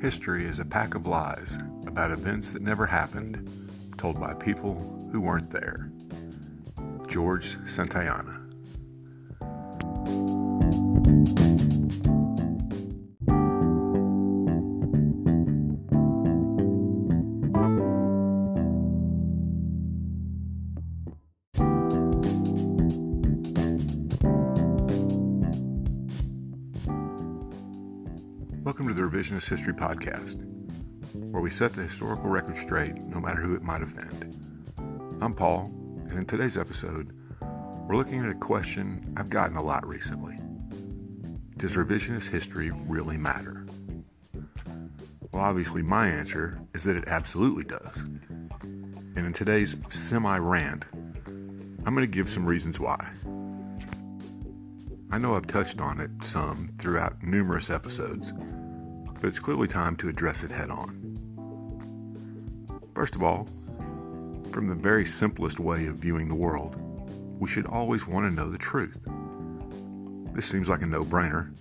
History is a pack of lies about events that never happened, told by people who weren't there. George Santayana. Revisionist History Podcast, where we set the historical record straight no matter who it might offend. I'm Paul, and in today's episode, we're looking at a question I've gotten a lot recently Does revisionist history really matter? Well, obviously, my answer is that it absolutely does. And in today's semi rant, I'm going to give some reasons why. I know I've touched on it some throughout numerous episodes, but it's clearly time to address it head on. First of all, from the very simplest way of viewing the world, we should always want to know the truth. This seems like a no brainer,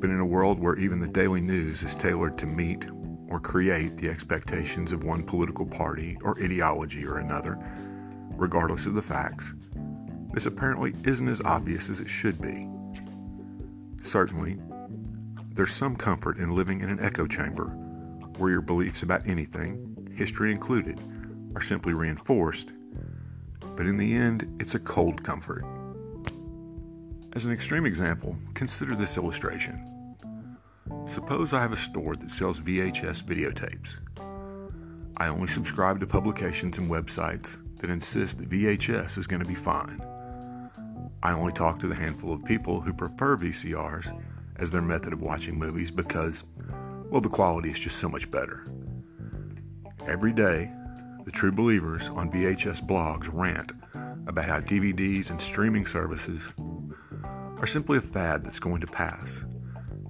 but in a world where even the daily news is tailored to meet or create the expectations of one political party or ideology or another, regardless of the facts, this apparently isn't as obvious as it should be. Certainly, there's some comfort in living in an echo chamber where your beliefs about anything, history included, are simply reinforced, but in the end, it's a cold comfort. As an extreme example, consider this illustration. Suppose I have a store that sells VHS videotapes. I only subscribe to publications and websites that insist that VHS is going to be fine. I only talk to the handful of people who prefer VCRs as their method of watching movies because, well, the quality is just so much better. Every day, the true believers on VHS blogs rant about how DVDs and streaming services are simply a fad that's going to pass,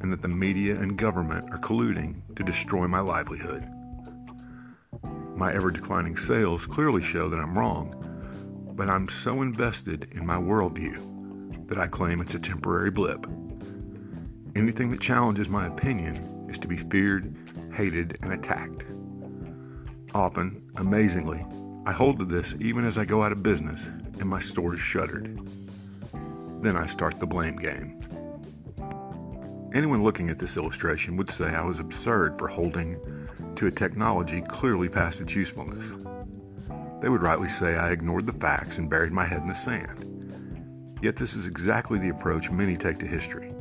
and that the media and government are colluding to destroy my livelihood. My ever declining sales clearly show that I'm wrong, but I'm so invested in my worldview that I claim it's a temporary blip. Anything that challenges my opinion is to be feared, hated, and attacked. Often, amazingly, I hold to this even as I go out of business and my store is shuttered. Then I start the blame game. Anyone looking at this illustration would say I was absurd for holding to a technology clearly past its usefulness. They would rightly say I ignored the facts and buried my head in the sand. Yet this is exactly the approach many take to history.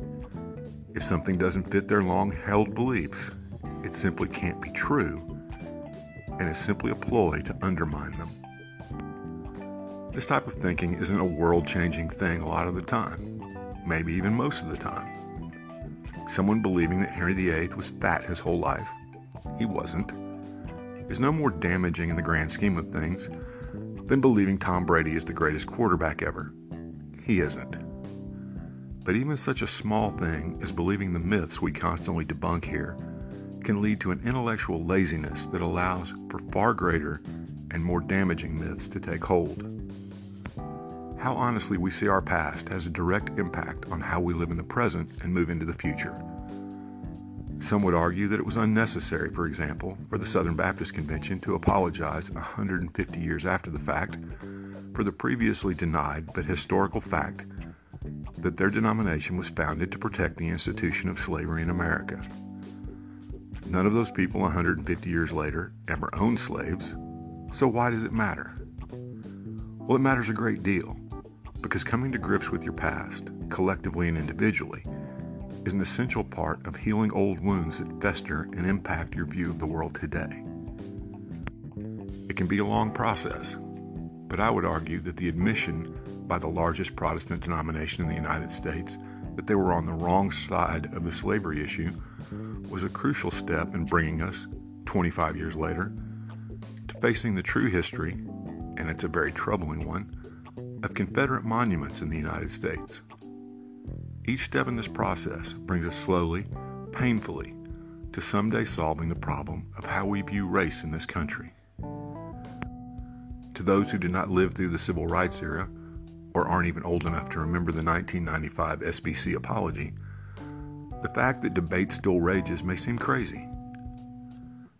If something doesn't fit their long held beliefs, it simply can't be true and is simply a ploy to undermine them. This type of thinking isn't a world changing thing a lot of the time, maybe even most of the time. Someone believing that Henry VIII was fat his whole life, he wasn't, is no more damaging in the grand scheme of things than believing Tom Brady is the greatest quarterback ever. He isn't. But even such a small thing as believing the myths we constantly debunk here can lead to an intellectual laziness that allows for far greater and more damaging myths to take hold. How honestly we see our past has a direct impact on how we live in the present and move into the future. Some would argue that it was unnecessary, for example, for the Southern Baptist Convention to apologize 150 years after the fact for the previously denied but historical fact that their denomination was founded to protect the institution of slavery in America. None of those people 150 years later ever owned slaves, so why does it matter? Well, it matters a great deal because coming to grips with your past, collectively and individually, is an essential part of healing old wounds that fester and impact your view of the world today. It can be a long process, but I would argue that the admission by the largest Protestant denomination in the United States that they were on the wrong side of the slavery issue was a crucial step in bringing us, 25 years later, to facing the true history, and it's a very troubling one, of Confederate monuments in the United States. Each step in this process brings us slowly, painfully, to someday solving the problem of how we view race in this country. To those who did not live through the civil rights era, or aren't even old enough to remember the 1995 SBC apology, the fact that debate still rages may seem crazy,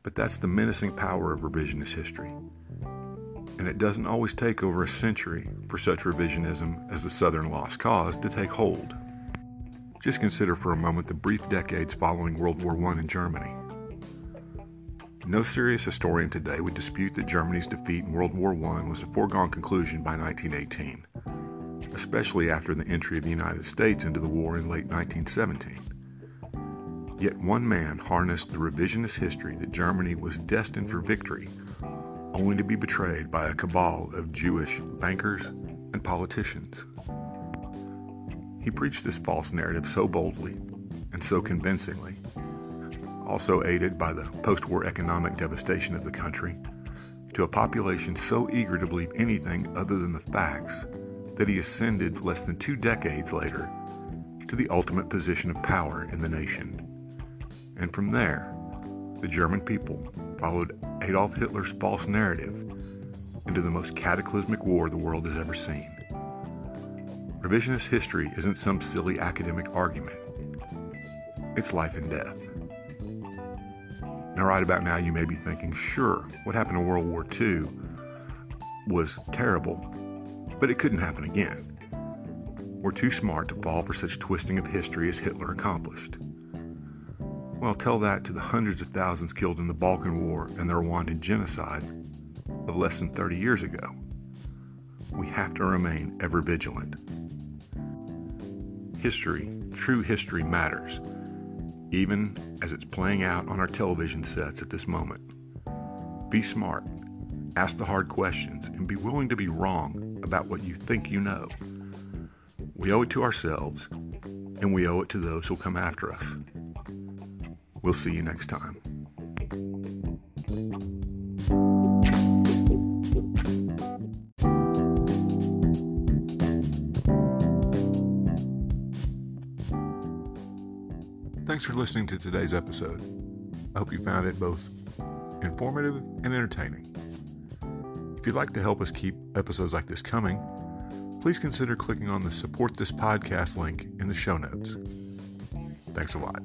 But that's the menacing power of revisionist history. And it doesn't always take over a century for such revisionism as the Southern Lost Cause to take hold. Just consider for a moment the brief decades following World War I in Germany. No serious historian today would dispute that Germany's defeat in World War I was a foregone conclusion by 1918, especially after the entry of the United States into the war in late 1917. Yet one man harnessed the revisionist history that Germany was destined for victory, only to be betrayed by a cabal of Jewish bankers and politicians. He preached this false narrative so boldly and so convincingly also aided by the post war economic devastation of the country, to a population so eager to believe anything other than the facts that he ascended less than two decades later to the ultimate position of power in the nation. And from there, the German people followed Adolf Hitler's false narrative into the most cataclysmic war the world has ever seen. Revisionist history isn't some silly academic argument. It's life and death. Now, right about now, you may be thinking, sure, what happened in World War II was terrible, but it couldn't happen again. We're too smart to fall for such twisting of history as Hitler accomplished. Well, tell that to the hundreds of thousands killed in the Balkan War and the Rwandan genocide of less than 30 years ago. We have to remain ever vigilant. History, true history, matters even as it's playing out on our television sets at this moment. Be smart, ask the hard questions, and be willing to be wrong about what you think you know. We owe it to ourselves, and we owe it to those who'll come after us. We'll see you next time. Thanks for listening to today's episode. I hope you found it both informative and entertaining. If you'd like to help us keep episodes like this coming, please consider clicking on the Support This Podcast link in the show notes. Thanks a lot.